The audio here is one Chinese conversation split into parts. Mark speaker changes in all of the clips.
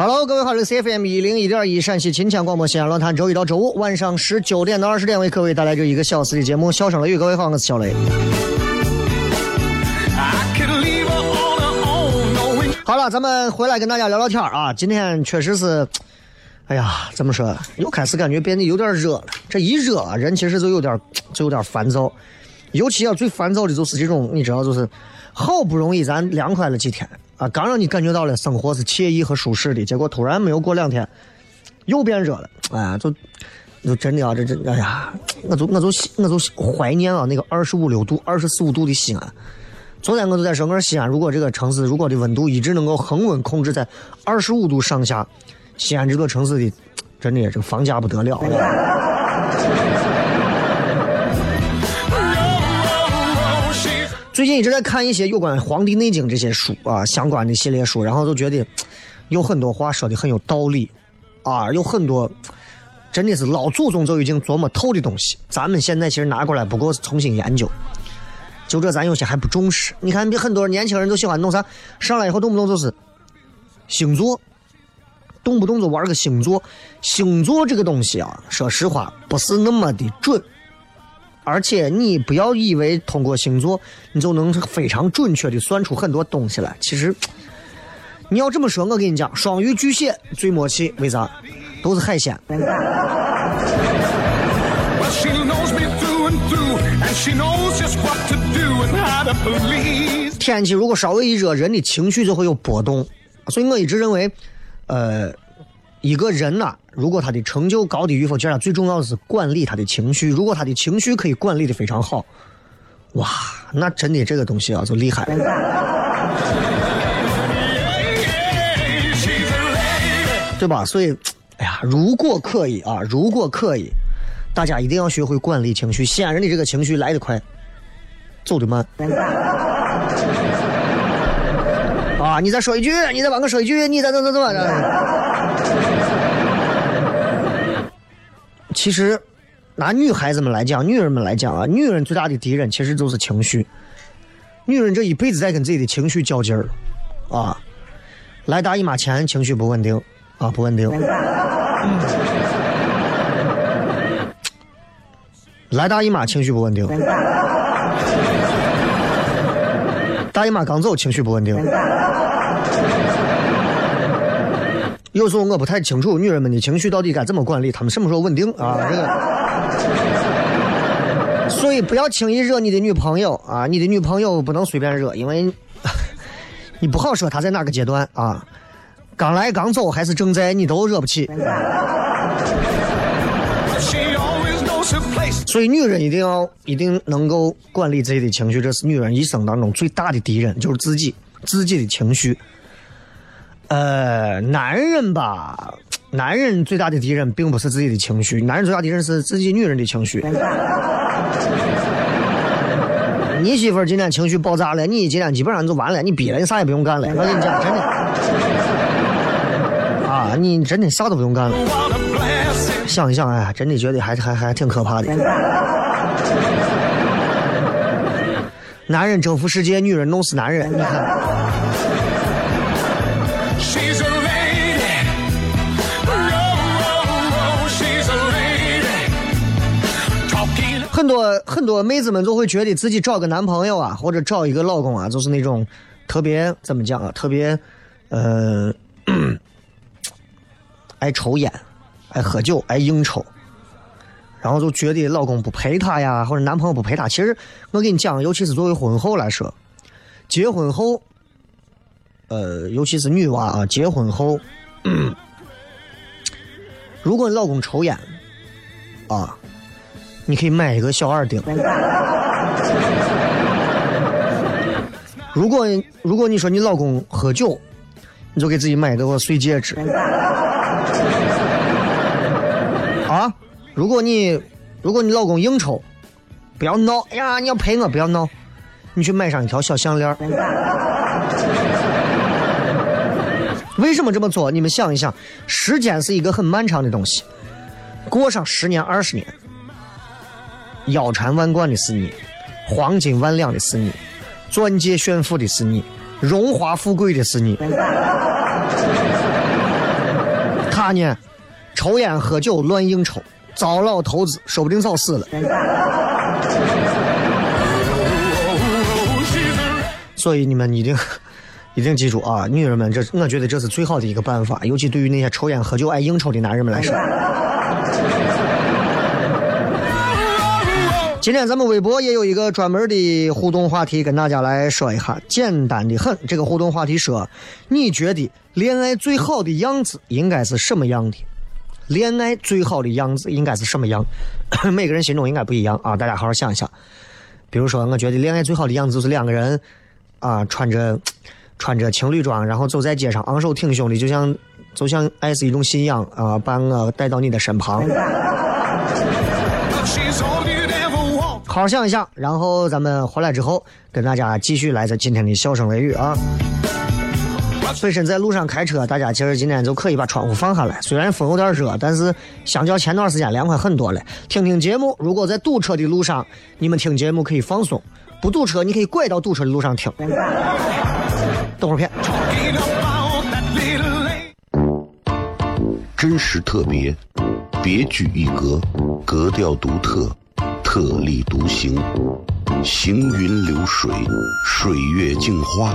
Speaker 1: Hello，各位好，这是 CFM 一零一点一陕西秦腔广播西安论坛，周一到周五晚上十九点到二十点为各位带来这一个小时的节目《笑声雷雨》。各位好，我是小雷。好了，咱们回来跟大家聊聊天啊。今天确实是，哎呀，怎么说，又开始感觉变得有点热了。这一热啊，人其实就有点 就有点烦躁。尤其啊最烦躁的就是这种，你知道，就是好不容易咱凉快了几天啊，刚让你感觉到了生活是惬意和舒适的，结果突然没有过两天，又变热了。哎，就就真的啊，这这，哎呀，我就我就我就怀念啊那个二十五六度、二十四五度的西安。昨天我就在说，我说西安如果这个城市如果的温度一直能够恒温控制在二十五度上下，西安这座城市的真的这个房价不得了。最近一直在看一些有关《黄帝内经》这些书啊相关的系列书，然后就觉得 有很多话说的很有道理啊，有很多真的是老祖宗就已经琢磨透的东西，咱们现在其实拿过来不过是重新研究。就这咱有些还不重视。你看，比很多年轻人都喜欢弄啥，上来以后动不动就是星座，动不动就玩个星座。星座这个东西啊，说实话不是那么的准，而且你不要以为通过星座你就能非常准确的算出很多东西来。其实你要这么说，我跟你讲，双鱼、巨蟹最默契，为啥？都是海鲜。天气如果稍微一热，人的情绪就会有波动，所以我一直认为，呃，一个人呐、如果他的成就高低与否，其实他最重要的是管理他的情绪。如果他的情绪可以管理的非常好，哇，那真的这个东西啊就厉害了，对吧？所以，哎呀，如果可以啊，如果可以，大家一定要学会管理情绪。西安人的这个情绪来得快，走得慢。啊！你再说一句，你再帮我说一句，你再怎么怎么的。其实，拿女孩子们来讲，女人们来讲啊，女人最大的敌人其实就是情绪。女人这一辈子在跟自己的情绪较劲儿，啊，来大姨妈前情绪不稳定，啊，不稳定。来大姨妈情绪不稳定，大姨妈刚走情绪不稳定。有时候我不太清楚女人们的情绪到底该怎么管理，她们什么时候稳定啊？这个。所以不要轻易惹你的女朋友啊！你的女朋友不能随便惹，因为 你不好说她在哪个阶段啊，刚来刚走还是正在，你都惹不起。所以女人一定要一定能够管理自己的情绪，这是女人一生当中最大的敌人，就是自己自己的情绪。呃，男人吧，男人最大的敌人并不是自己的情绪，男人最大敌人是自己女人的情绪。你媳妇儿今天情绪爆炸了，你今天基本上就完了，你逼了，你啥也不用干了。我跟你讲，真的，啊，你真的啥都不用干了。想一想，哎，真的觉得还还还挺可怕的。男人征服世界，女人弄死男人，你看。很多很多妹子们都会觉得自己找个男朋友啊，或者找一个老公啊，就是那种特别怎么讲啊，特别呃 爱抽烟、爱喝酒、爱应酬，然后就觉得老公不陪她呀，或者男朋友不陪她。其实我跟你讲，尤其是作为婚后来说，结婚后，呃，尤其是女娃啊，结婚后，如果你老公抽烟啊。你可以买一个小耳钉。如果如果你说你老公喝酒，你就给自己买一个碎戒指。啊，如果你如果你老公应酬，不要闹，哎呀，你要陪我，不要闹，你去买上一条小项链。为什么这么做？你们想一想，时间是一个很漫长的东西，过上十年、二十年。腰缠万贯的是你，黄金万两的是你，钻戒炫富的是你，荣华富贵的是你。他呢，抽烟喝酒乱应酬，糟老头子，说不定早死了。所以你们一定一定记住啊，女人们，这我觉得这是最好的一个办法，尤其对于那些抽烟喝酒爱应酬的男人们来说。今天咱们微博也有一个专门的互动话题，跟大家来说一下，简单的很。这个互动话题说：你觉得恋爱最好的样子应该是什么样的？恋爱最好的样子应该是什么样？每个人心中应该不一样啊！大家好好想一想。比如说，我觉得恋爱最好的样子就是两个人啊，穿着穿着情侣装，然后走在街上，昂首挺胸的，就像就像爱是一种信仰啊，把我带到你的身旁。好好想一想，然后咱们回来之后跟大家继续来这今天的笑声雷雨啊。本身在路上开车，大家其实今天就可以把窗户放下来。虽然风有点热，但是相较前段时间凉快很多了。听听节目，如果在堵车的路上，你们听节目可以放松；不堵车，你可以拐到堵车的路上听。动画片。
Speaker 2: 真实特别，别具一格，格调独特。特立独行，行云流水，水月镜花，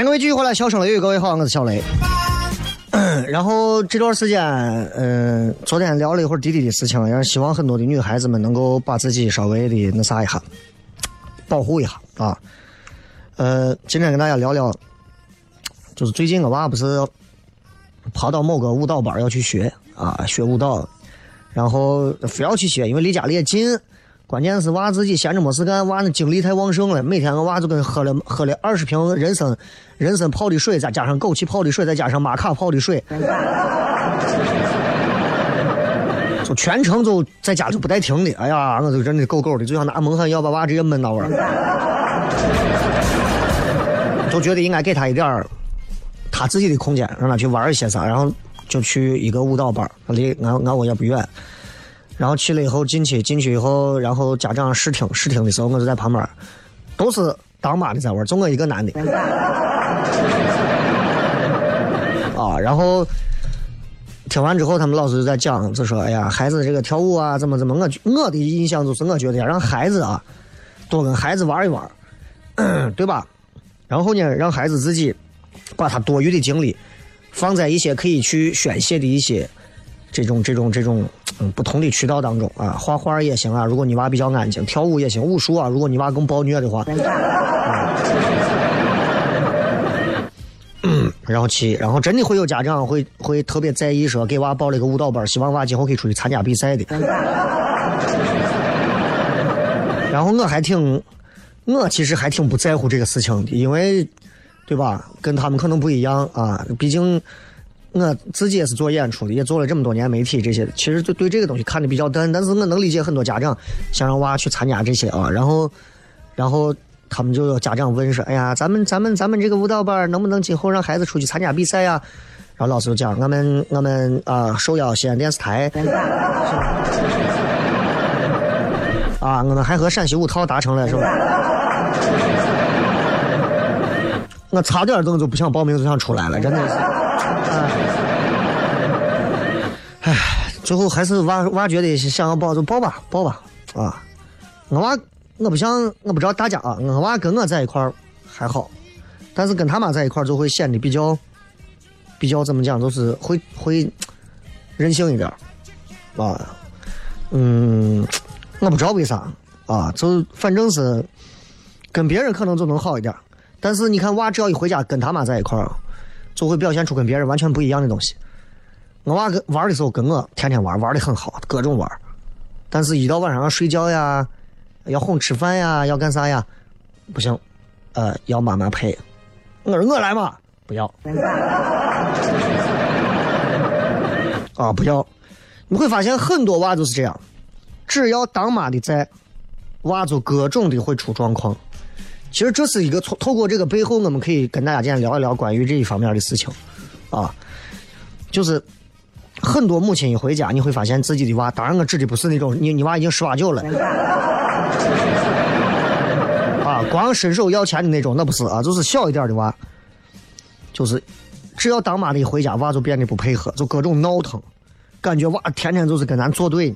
Speaker 1: 迎各位继续回来，小声雷雨，各位好，我是小雷。然后这段时间，嗯、昨天聊了一会儿滴滴的事情，也是希望很多的女孩子们能够把自己稍微的那啥一下，保护一下啊。呃，今天跟大家聊聊，就是最近我娃不是跑到某个舞蹈班要去学啊，学舞蹈，然后非要去学，因为离家里也近。关键是娃自己闲着没事干，娃那精力太旺盛了，每天我娃就跟喝了喝了二十瓶人参人参泡的水，再加上枸杞泡的水，再加上玛卡泡的水，就全程就在家就不带停的。哎呀，我就真的够够的，就像拿蒙汗药把娃直接闷到位儿，就觉得应该给他一点他自己的空间，让他去玩一些啥，然后就去一个舞蹈班，离俺俺屋也不远。然后去了以后进去，进去以后，然后家长试听试听的时候，我就在旁边儿，都是当妈的在玩，就我一个男的。啊，然后听完之后，他们老师就在讲，就说：“哎呀，孩子这个跳舞啊，怎么怎么。我”我的印象就是，我觉得让孩子啊，多跟孩子玩一玩，对吧？然后呢，让孩子自己把他多余的精力放在一些可以去宣泄的一些这种这种这种嗯不同的渠道当中啊，画画也行啊，如果你娃比较安静；跳舞也行，武术啊，如果你娃更暴虐的话。嗯，然后去，然后真的会有家长会会特别在意说给娃报了一个舞蹈班，希望娃今后可以出去参加比赛的。然后我还挺，我其实还挺不在乎这个事情的，因为，对吧？跟他们可能不一样啊，毕竟我自己也是做演出的，也做了这么多年媒体这些，其实就对这个东西看的比较淡。但是我能理解很多家长想让娃去参加这些啊，然后，然后他们就有家长问说：“哎呀，咱们咱们咱们这个舞蹈班能不能今后让孩子出去参加比赛呀？”然后老师就讲：“我们我们啊，受邀西安电视台。”啊，我们还和陕西五套达成了，是吧？我差点儿就不想报名，就想出来了，真的是。唉，最后还是娃娃觉得想要报就报吧，报吧啊！我娃我不想，我不知道大家啊，我娃跟我在一块儿还好，但是跟他妈在一块儿就会显得比较比较怎么讲，就是会会任性一点啊，嗯。我不知道为啥啊，就反正是跟别人可能就能好一点，但是你看娃只要一回家跟他妈在一块儿，就会表现出跟别人完全不一样的东西。我娃跟玩的时候跟我天天玩，玩的很好，各种玩，但是一到晚上要睡觉呀，要哄吃饭呀，要干啥呀，不行，呃，要妈妈陪。我说我来嘛，不要。啊，不要。你会发现很多娃都是这样。只要当妈的在，娃就各种的会出状况。其实这是一个从透过这个背后，我们可以跟大家今天聊一聊关于这一方面的事情，啊，就是很多母亲一回家，你会发现自己的娃，当然我指的不是那种你你娃已经十八九了，啊，光伸手要钱的那种，那不是啊，就是小一点的娃，就是只要当妈的一回家，娃就变得不配合，就各种闹腾，感觉娃天天就是跟咱作对。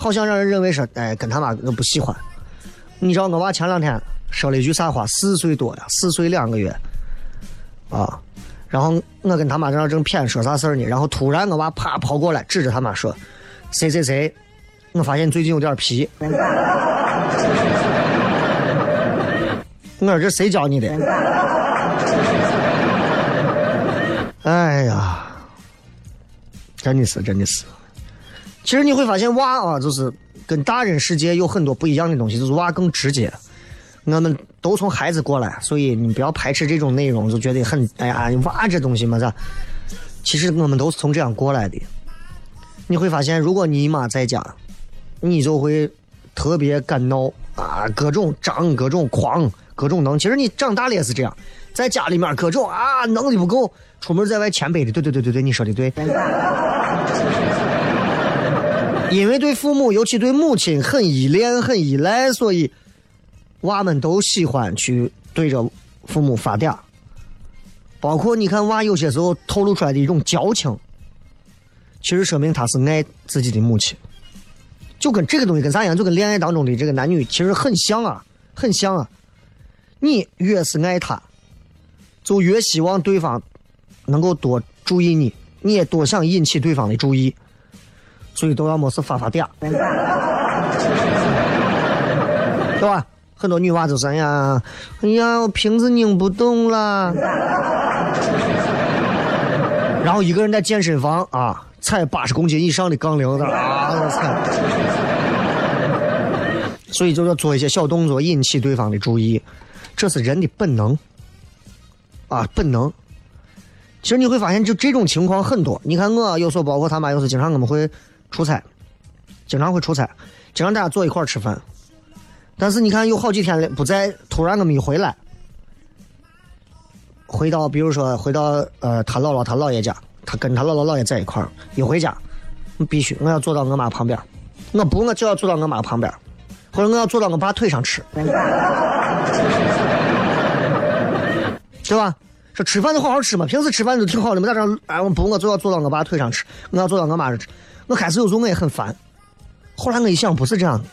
Speaker 1: 好像让人认为说，哎，跟他妈我不喜欢。你知道我娃前两天说了一句啥话？四岁多呀，四岁两个月，啊，然后我跟他妈在那正谝说啥事儿呢？然后突然我娃啪跑过来，指着他妈说：“谁谁谁，我发现你最近有点皮。”我说这谁教你的？哎呀，真的是，真的是。其实你会发现，娃啊，就是跟大人世界有很多不一样的东西，就是娃更直接。我们都从孩子过来，所以你不要排斥这种内容，就觉得很哎呀，娃这东西嘛，咋？其实我们都是从这样过来的。你会发现，如果你妈在家，你就会特别敢闹啊，各种张，各种狂，各种能。其实你长大了也是这样，在家里面各种啊，能力不够，出门在外谦卑的。对对对对对，你说的对。因为对父母，尤其对母亲很依恋、很依赖，所以娃们都喜欢去对着父母发嗲。包括你看，娃有些时候透露出来的一种矫情，其实说明他是爱自己的母亲。就跟这个东西跟啥一样？就跟恋爱当中的这个男女其实很像啊，很像啊。你越是爱他，就越希望对方能够多注意你，你也多想引起对方的注意，所以都要么是发发嗲，对吧？很多女娃就是哎呀，哎呀，我瓶子拧不动了，然后一个人在健身房啊，踩八十公斤以上的杠铃子啊，踩，所以就要做一些小动作引起对方的注意，这是人的本能啊，本能。其实你会发现，就这种情况很多。你看我有时候，包括他妈，有时候经常我们会出差，经常会出差，经常大家坐一块吃饭。但是你看，有好几天不在，突然我们一回来，回到比如说回到呃他姥姥他姥爷家，他跟他姥姥姥爷在一块儿，一回家，必须我要坐到我妈旁边，我不我就要坐到我妈旁边，或者我要坐到我爸腿上吃，对吧？说吃饭就好好吃嘛，平时吃饭都挺好的，没咋着。哎，我不，我就要坐到我爸腿上吃，我要坐到我妈这吃。我开始有时候我也很烦，后来我一想，不是这样的。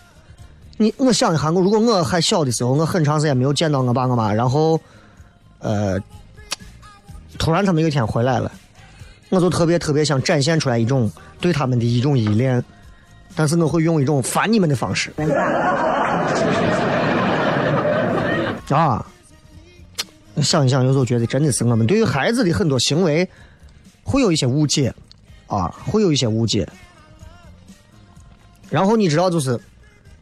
Speaker 1: 你我想一下，我如果我还小的时候，我很长时间没有见到我爸我妈，然后，呃，突然他们有一天回来了，我就特别特别想展现出来一种对他们的一种依恋，但是我会用一种烦你们的方式。啊。想一想，有时候觉得真的是我们对于孩子的很多行为会有一些误解，啊，会有一些误解。然后你知道，就是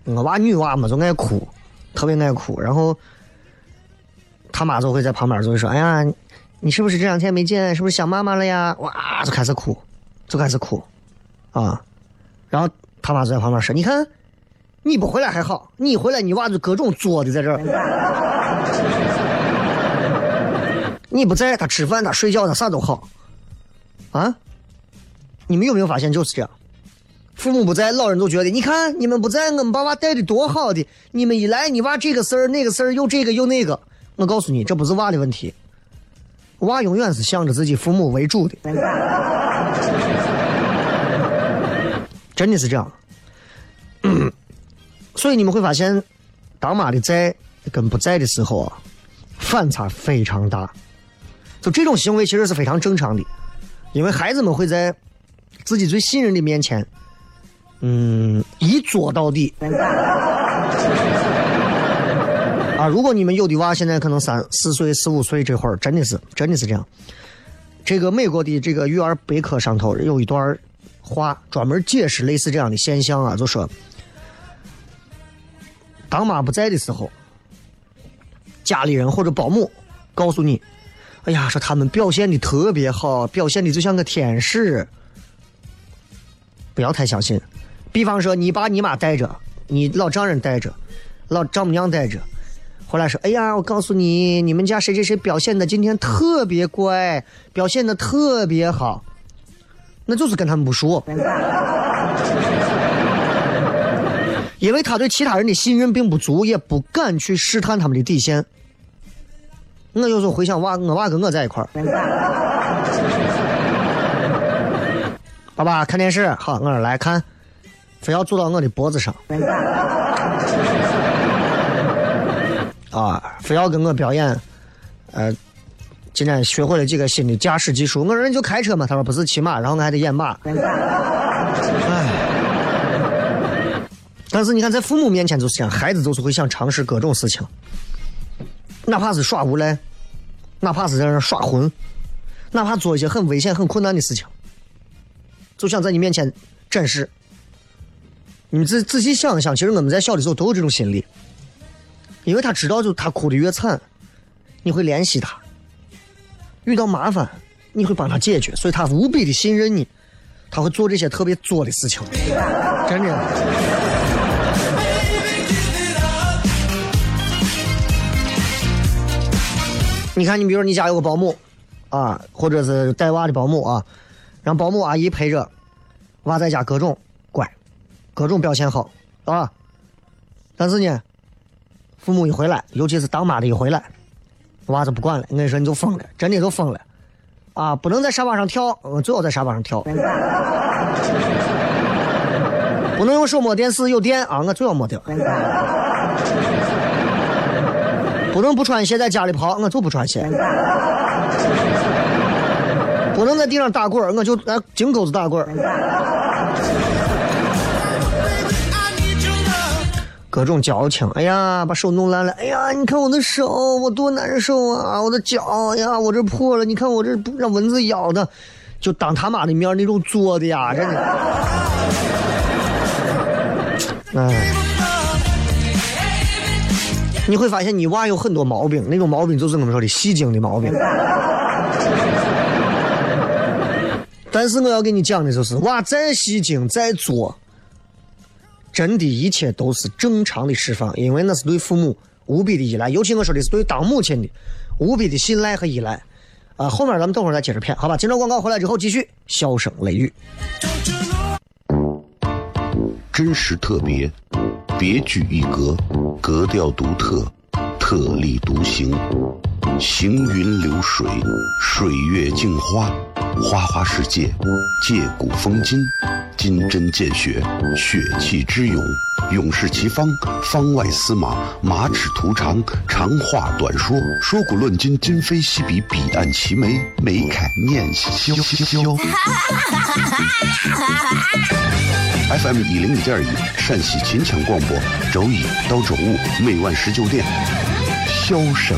Speaker 1: 我娃女娃嘛，就爱哭，特别爱哭。然后他妈就会在旁边就会说：“哎呀，你是不是这两天没见？是不是想妈妈了呀？”哇，就开始哭，就开始哭，啊。然后他妈就在旁边说：“你看，你不回来还好，你一回来，你娃就各种作的在这儿。” 你不在，他吃饭，他睡觉，他啥都好，啊？你们有没有发现就是这样？父母不在，老人都觉得，你看你们不在，我们把娃带的多好的。你们一来，你娃这个事儿那个事儿又这个又那个。我告诉你，这不是娃的问题，娃永远是想着自己父母为主的，真的是这样。所以你们会发现，当妈的在跟不在的时候啊，反差非常大。就这种行为其实是非常正常的，因为孩子们会在自己最信任的面前，嗯，一作到底。啊，如果你们有的娃现在可能三四岁、四五岁这会儿，真的是真的是这样。这个美国的这个育儿百科上头有一段话，专门解释类似这样的现象啊，就说，当妈不在的时候，家里人或者保姆告诉你。哎呀，说他们表现的特别好，表现的就像个天使。不要太相信。比方说，你爸你妈带着，你老丈人带着，老丈母娘带着，后来说：“哎呀，我告诉你，你们家谁谁谁表现的今天特别乖，表现的特别好。”那就是跟他们不熟，因为他对其他人的信任并不足，也不敢去试探他们的底线。我有时候回想娃，我娃跟我在一块儿。爸爸看电视，好，我来看，非要坐到我的脖子上。啊，非要跟我表演，呃，今天学会了几个新的驾驶技术。我说你就开车嘛，他说不是骑马，然后我还得演马。哎，但是你看，在父母面前就是这样，孩子就是会想尝试各种事情。哪怕是耍无赖，哪怕是在那耍混，哪怕做一些很危险、很困难的事情，就想在你面前展示。你仔仔细想一想，其实我们在小的时候都有这种心理，因为他知道，就他哭的越惨，你会怜惜他；遇到麻烦，你会帮他解决，所以他无比的信任你，他会做这些特别作的事情，真的。你看，你比如你家有个保姆，啊，或者是带娃的保姆啊，让保姆阿姨陪着，娃在家各种，各种表现好，啊，但是呢，父母一回来，尤其是当妈的一回来，娃子不管了，我跟你说你就疯了，真的就疯了，啊，不能在沙发上跳，我最好在沙发上跳，不能用手摸电视，有电啊，我最好摸掉。不能不穿鞋在家里跑，我就不穿鞋。不能在地上打滚我就在井沟子打滚各种矫情，哎呀，把手弄烂了，哎呀，你看我的手，我多难受啊！我的脚，哎呀，我这破了，你看我这让蚊子咬的，就当他妈的面那种作的呀，真的。哎，你会发现你娃有很多毛病，那种毛病就是我们说的戏精的毛病。但是我要跟你讲的就是，娃再戏精再作。真的，一切都是正常的释放，因为那是对父母无比的依赖，尤其我说的是对当母亲的无比的信赖和依赖。啊，后面咱们等会儿再接着骗，好吧？接着广告回来之后继续笑声雷雨。
Speaker 2: 真实特别，别具一格，格调独特，特立独行，行云流水，水月镜花。花花世界，借古风今，金针见血，血气之勇，勇士齐方，方外司马，马齿图长，长话短说，说古论今，今非昔比，彼岸齐眉，眉开眼笑。FM 一零五点一，陕西秦腔广播，周一到周五每晚十九点，笑声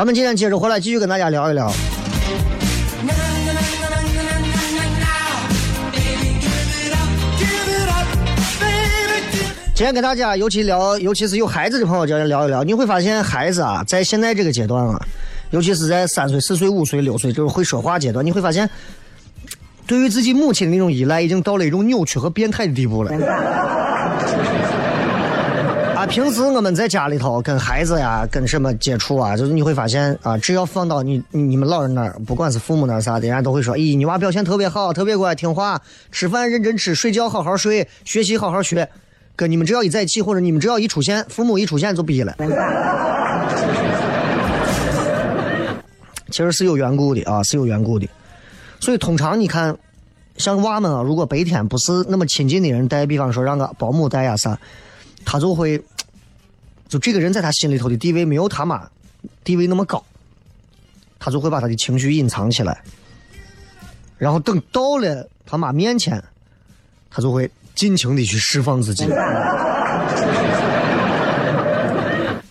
Speaker 1: 咱们今天接着回来，继续跟大家聊一聊。今天跟大家，尤其聊，尤其是有孩子的朋友，就聊一聊。你会发现，孩子啊，在现在这个阶段啊，尤其是在三岁、四岁、五岁、六岁，就是会说话阶段，你会发现，对于自己母亲的那种依赖，已经到了一种扭曲和变态的地步了。啊，平时我们在家里头跟孩子呀，跟什么接触啊，就是你会发现啊，只要放到你你们老人那儿，不管是父母那儿啥的，人家都会说，咦，你娃表现特别好，特别乖，听话，吃饭认真吃，睡觉好好睡，学习好好学。跟你们只要一在一起，或者你们只要一出现，父母一出现就逼了。其实是有缘故的啊，是有缘故的。所以通常你看，像娃们啊，如果白天不是那么亲近的人带，比方说让个保姆带呀啥。他就会，就这个人在他心里头的地位没有他妈地位那么高，他就会把他的情绪隐藏起来，然后等到了他妈面前，他就会尽情的去释放自己。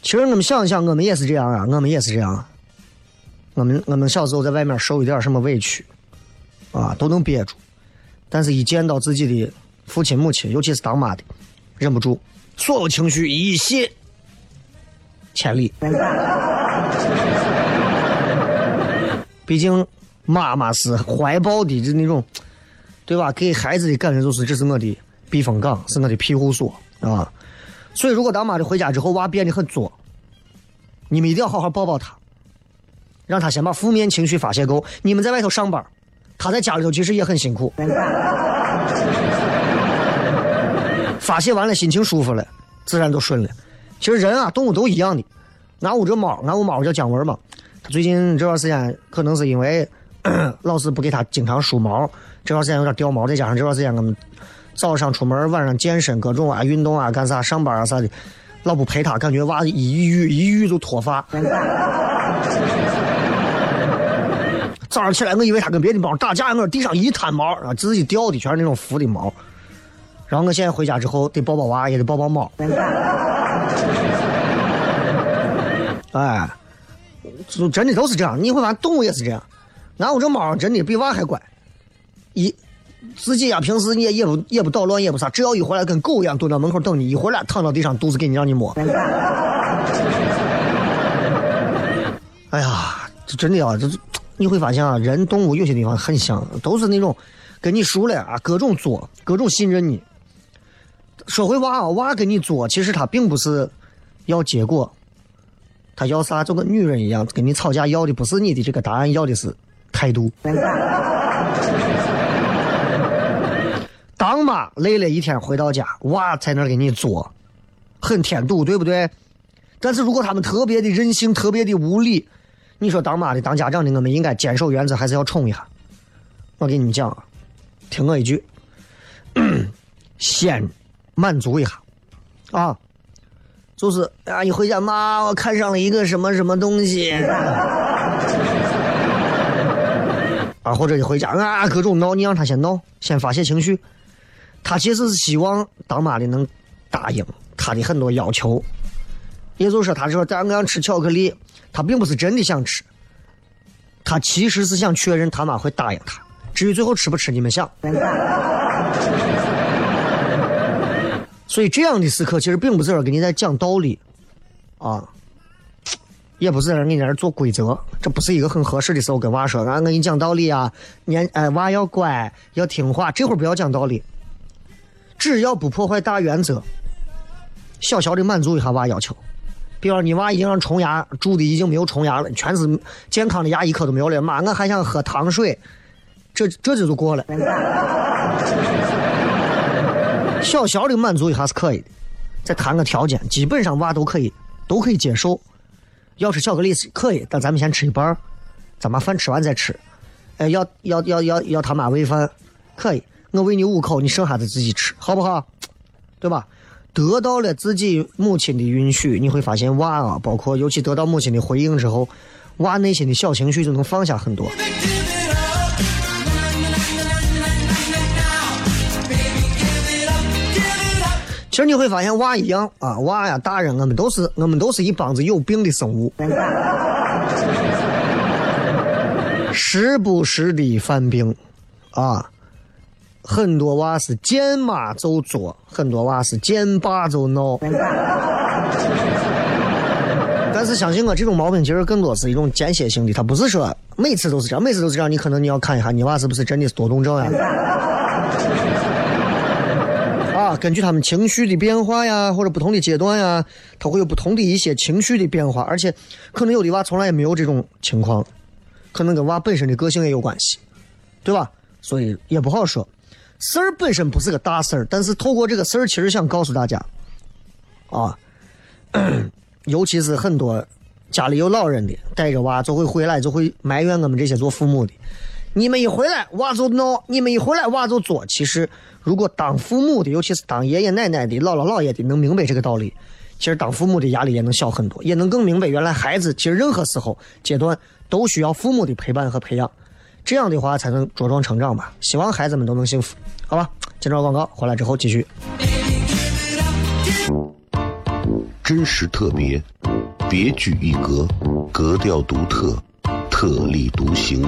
Speaker 1: 其实我们想一想，我们也是这样啊，我们也是这样。我们我们小时候在外面受一点什么委屈，啊，都能憋住，但是一见到自己的父亲母亲，尤其是当妈的，忍不住。所有情绪一泻千里。毕竟妈妈是怀抱的，就那种，对吧？给孩子的感觉就是，这是我的避风港，是我的庇护所啊。所以，如果当妈的回家之后，娃变得很作，你们一定要好好抱抱他，让他先把负面情绪发泄够。你们在外头上班，他在家里头其实也很辛苦。发泄完了，心情舒服了，自然就顺了。其实人啊，动物都一样的。俺屋这猫，俺屋猫叫姜文嘛。他最近这段时间，可能是因为 老是不给它经常梳毛，这段时间有点掉毛，再加上这段时间我们早上出门，晚上健身，各种啊运动啊，干啥上班啊啥的，老不陪它，感觉娃一抑郁一郁就脱发。早上起来，我以为他跟别的猫打架，我地上一滩毛，啊，自己掉的全是那种浮的毛。然后我现在回家之后得抱抱娃，也得抱抱猫。哎，就真的都是这样。你会发现动物也是这样。俺屋这猫真的比娃还乖，一自己呀平时你也也不也不捣乱也不啥，只要一回来跟狗一样蹲在门口等你，一回来躺到地上肚子给你让你摸。哎呀，这真的啊，这你会发现啊，人动物有些地方很像，都是那种跟你熟了啊，各种作，各种信任你。说回娃啊，娃跟你作，其实他并不是要结果，他要啥就跟女人一样，跟你吵架要的不是你的这个答案，要的是态度。当妈累了一天回到家，娃在那给你作，很添堵，对不对？但是如果他们特别的任性，特别的无理，你说当妈的、当家长的，我们应该坚守原则，还是要冲一下？我给你们讲，听我一句，先。满足一下，啊，就是啊，一回家妈，我看上了一个什么什么东西，啊，或者一回家啊，各种闹，你让他先闹，先发泄情绪，他其实是希望当妈的能答应他的很多要求，也就是说，他说咱我想吃巧克力，他并不是真的想吃，他其实是想确认他妈会答应他，至于最后吃不吃，你们想。所以这样的时刻，其实并不是给你在讲道理，啊，也不是让你在那做规则，这不是一个很合适的时候跟娃说。俺给你讲道理啊，年哎娃要乖要听话，这会儿不要讲道理，只要不破坏大原则，小小的满足一下娃要求。比方你娃已经让虫牙蛀的已经没有虫牙了，全是健康的牙一颗都没有了，妈我还想喝糖水，这这就就过了。小小的满足一下是可以的，再谈个条件，基本上娃都可以，都可以接受。要吃巧克力是可以，但咱们先吃一半咱把饭吃完再吃。哎，要要要要要他妈喂饭，可以，我喂你五口，你剩下的自己吃，好不好？对吧？得到了自己母亲的允许，你会发现娃啊，包括尤其得到母亲的回应之后，娃内心的小情绪就能放下很多。其实你会发现，娃一样啊，娃呀，大人，我们都是，我们都是一帮子有病的生物，时不时的犯病，啊，很多娃是见妈就作，很多娃是见爸就闹。但是相信我，这种毛病其实更多是一种间歇性的，他不是说每次都是这样，每次都是这样，你可能你要看一下你娃是不是真的是多动症呀。根据他们情绪的变化呀，或者不同的阶段呀，他会有不同的一些情绪的变化，而且可能有的娃从来也没有这种情况，可能跟娃本身的个性也有关系，对吧？所以也不好说。事儿本身不是个大事儿，但是透过这个事儿，其实想告诉大家，啊，尤其是很多家里有老人的，带着娃就会回来，就会埋怨我们这些做父母的。你们一回来娃就闹，你们一回来娃就作。其实，如果当父母的，尤其是当爷爷奶奶的、姥姥姥爷的，能明白这个道理，其实当父母的压力也能小很多，也能更明白原来孩子其实任何时候阶段都需要父母的陪伴和培养，这样的话才能茁壮成长吧。希望孩子们都能幸福，好吧？接着广告，回来之后继续。
Speaker 2: 真实特别，别具一格，格调独特，特立独行。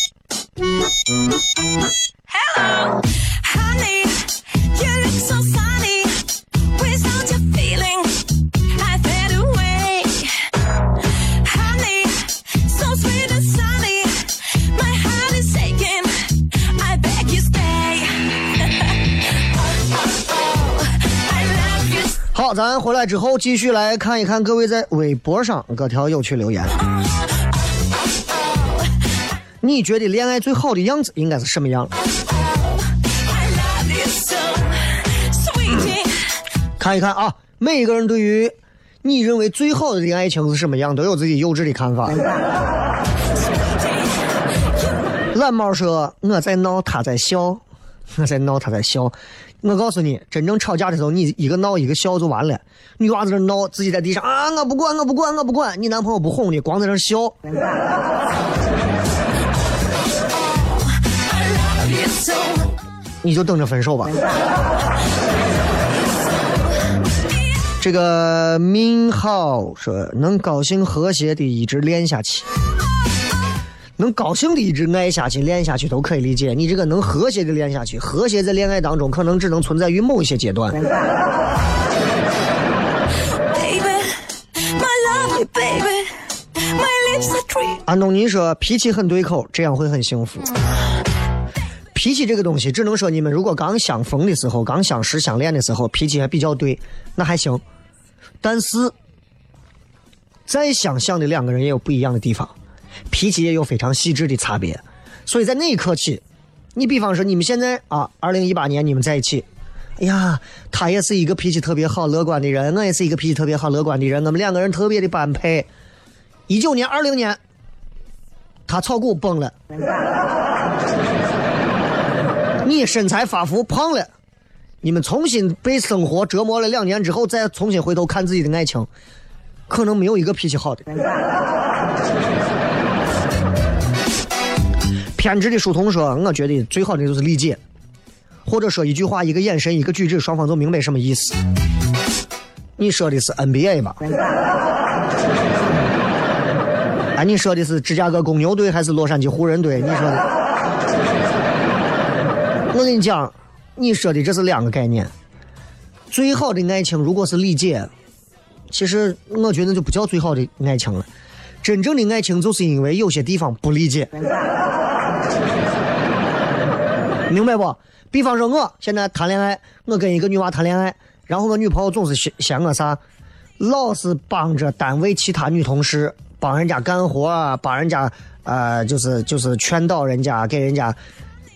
Speaker 3: Hello, honey, you look so sunny. Without your feeling, I fade away. Honey, so sweet and sunny. My heart is aching. I beg you stay. oh, oh, oh, I love you.
Speaker 1: 好，咱回来之后继续来看一看各位在微博上各条有趣留言。你觉得恋爱最好的样子应该是什么样？看一看啊，每一个人对于你认为最好的恋爱情是什么样，都有自己幼稚的看法。懒猫说：“我在闹，他在笑；我在闹，他在笑。”我告诉你，真正吵架的时候，你一个闹一个笑就完了。女娃在那闹，自己在地上啊，我不管，我不管，我不管。你男朋友不哄你，光在那笑。你就等着分手吧。这个命好说能高兴和谐的一直练下去，能高兴的一直爱下去、练下去都可以理解。你这个能和谐的练下去，和谐在恋爱当中可能只能存在于某一些阶段。安东尼说脾气很对口，这样会很幸福。脾气这个东西，只能说你们如果刚相逢的时候、刚相识相恋的时候，脾气还比较对，那还行。但是，再相像的两个人也有不一样的地方，脾气也有非常细致的差别。所以在那一刻起，你比方说你们现在啊，二零一八年你们在一起，哎呀，他也是一个脾气特别好、乐观的人，我也是一个脾气特别好、乐观的人，我们两个人特别的般配。一九年、二零年，他炒股崩了，你身材发福胖了，你们重新被生活折磨了两年之后，再重新回头看自己的爱情，可能没有一个脾气好的。偏执的书童说：“我觉得最好的就是理解，或者说一句话、一个眼神、一个举止，双方就明白什么意思。”你说的是 NBA 吧？哎，你说的是芝加哥公牛队还是洛杉矶湖人队？你说的？我跟你讲，你说的这是两个概念。最好的爱情如果是理解，其实我觉得就不叫最好的爱情了。真正的爱情就是因为有些地方不理解，明白不？比方说，我现在谈恋爱，我跟一个女娃谈恋爱，然后我女朋友总是嫌嫌我啥，老是帮着单位其他女同事帮人家干活，帮人家呃，就是就是劝导人家，给人家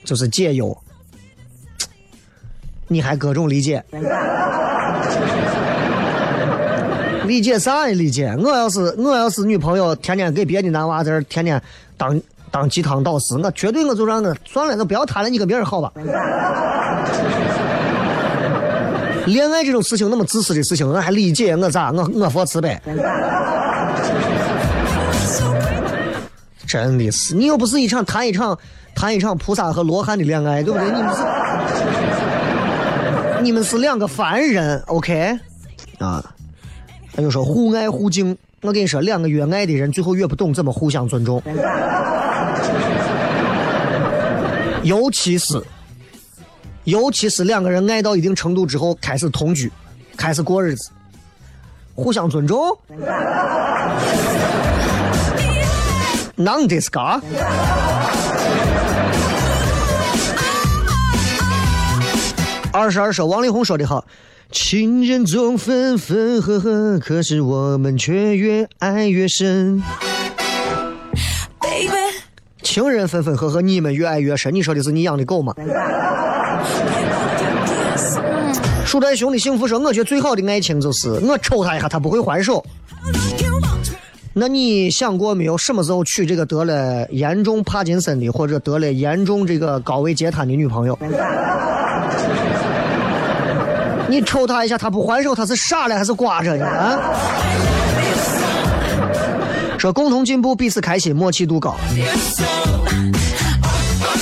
Speaker 1: 就是解忧。你还各种理解？理解啥呀？理解？我要是我要是女朋友，天天给别的男娃在这儿天天当当鸡汤导师，我绝对我就让我算了，那不要谈了，你跟别人好吧。恋爱这种事情那么自私的事情，我还理解我咋我我佛慈悲？真的是，你又不是一场谈一场谈一场菩萨和罗汉的恋爱，对不对？你们是。你们是两个凡人，OK？啊，那就说互爱互敬。我跟你说，两个越爱的人，最后越不懂怎么互相尊重。尤其是，尤其是两个人爱到一定程度之后，开始同居，开始过日子，互相尊重。なんで 二十二首，王力宏说的好，情人总分分合合，可是我们却越爱越深。
Speaker 3: Baby,
Speaker 1: 情人分分合合，你们越爱越深。你说的是你养的狗吗？树袋熊的幸福说，我觉得最好的爱情就是我抽他一下，他不会还手。那你想过没有，什么时候娶这个得了严重帕金森的，或者得了严重这个高位截瘫的女朋友？你抽他一下，他不还手，他是傻了还是瓜着呢？啊？说共同进步，彼此开心，默契度高。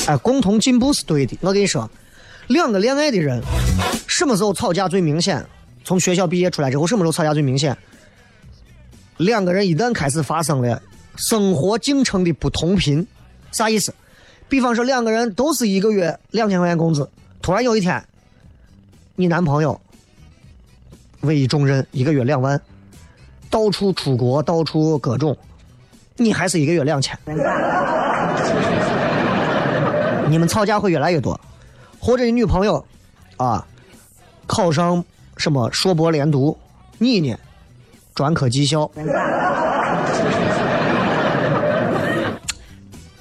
Speaker 1: 哎，共同进步是对的。我跟你说，两个恋爱的人，什么时候吵架最明显？从学校毕业出来之后，什么时候吵架最明显？两个人一旦开始发生了生活进程的不同频，啥意思？比方说两个人都是一个月两千块钱工资，突然有一天，你男朋友委以重任，一个月两万，到处出国，到处各种，你还是一个月两千，你们吵架会越来越多，或者你女朋友啊考上什么硕博连读，你呢专科技校，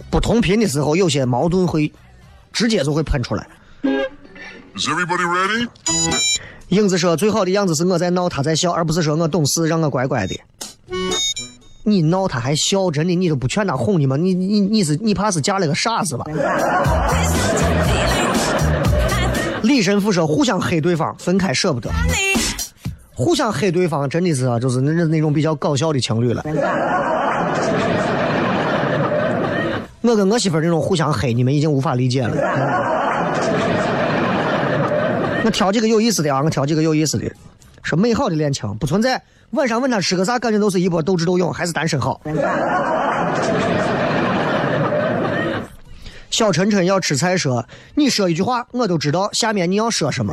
Speaker 1: 不同频的时候，有些矛盾会直接就会喷出来。
Speaker 4: Is everybody ready?
Speaker 1: 影子说：“最好的样子是我在闹，他在笑，而不是说我懂事，让我乖乖的。你闹他还笑，真的你都不劝他哄你吗？你你你是你怕是嫁了个傻子吧？”李神父说：“互相黑对方，分开舍不得。互相黑对方，真的是啊，就是那那种比较搞笑的情侣了。我跟我媳妇儿那种互相黑，你们已经无法理解了。我挑几个有意思的啊，我挑几个有意思的。说美好的恋情不存在，晚上问他吃个啥，感觉都是一波斗智斗勇，还是单身好。小晨晨要吃菜说，你说一句话，我都知道下面你要说什么。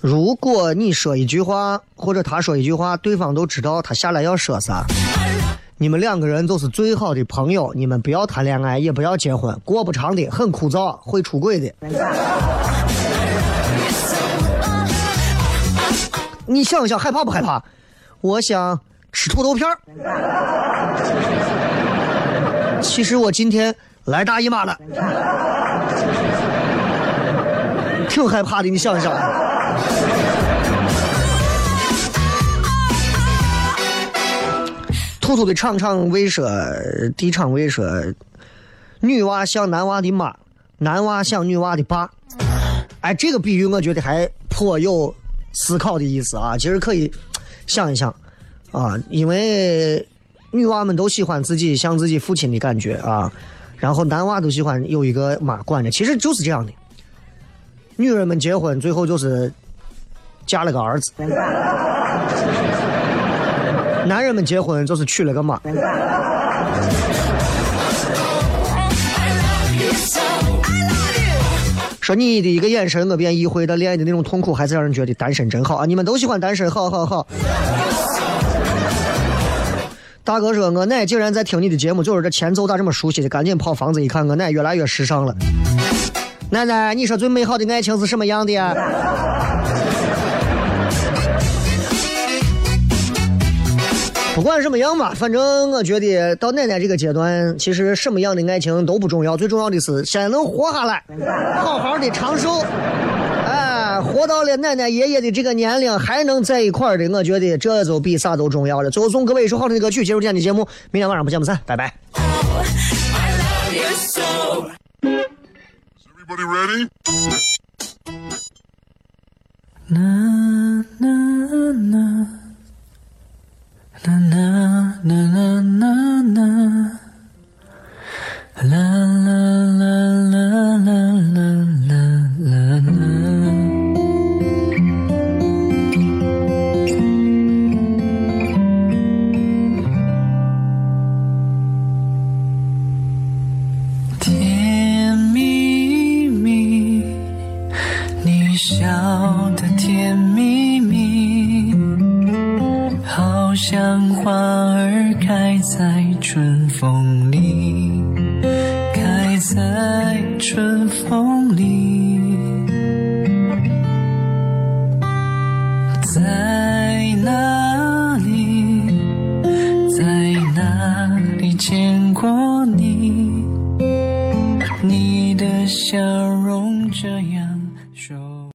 Speaker 1: 如果你说一句话，或者他说一句话，对方都知道他下来要说啥。你们两个人就是最好的朋友，你们不要谈恋爱，也不要结婚，过不长的，很枯燥，会出轨的。你想一想，害怕不害怕？我想吃土豆片儿。其实我今天来大姨妈了，挺害怕的。你想一想。兔兔的场场未说，地场未说，女娃像男娃的妈，男娃像女娃的爸。哎，这个比喻我觉得还颇有思考的意思啊。其实可以想一想啊，因为女娃们都喜欢自己像自己父亲的感觉啊，然后男娃都喜欢有一个妈管着，其实就是这样的。女人们结婚最后就是嫁了个儿子。男人们结婚就是娶了个妈。说你的一个眼神，我便意会到恋爱的那种痛苦，还是让人觉得单身真好啊！你们都喜欢单身，好好好。大哥说，我奶竟然在听你的节目，就是这前奏咋这么熟悉的？赶紧跑房子一看，我奶越来越时尚了。奶奶，你说最美好的爱情是什么样的呀？不管什么样吧，反正我觉得到奶奶这个阶段，其实什么样的爱情都不重要，最重要的是先能活下来，好好的长寿。哎，活到了奶奶爷爷的这个年龄还能在一块儿的，我觉得这就比啥都重要了。最后送各位一首好听的歌曲，结束今天的节目，明天晚上不见不散，拜拜。
Speaker 3: I love you so.
Speaker 4: Is everybody ready?
Speaker 5: na na na na na la